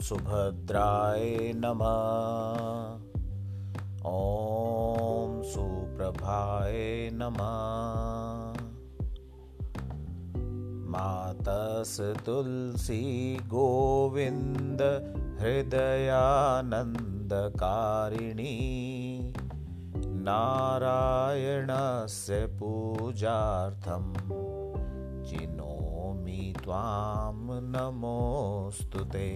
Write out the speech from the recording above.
सुभद्राय नमः। ॐ सुप्रभाय नमः। मातस तुलसी गोविन्द हृदयानन्दकारिणी नारायणस्य पूजार्थं चिनोमि त्वां नमोऽस्तु ते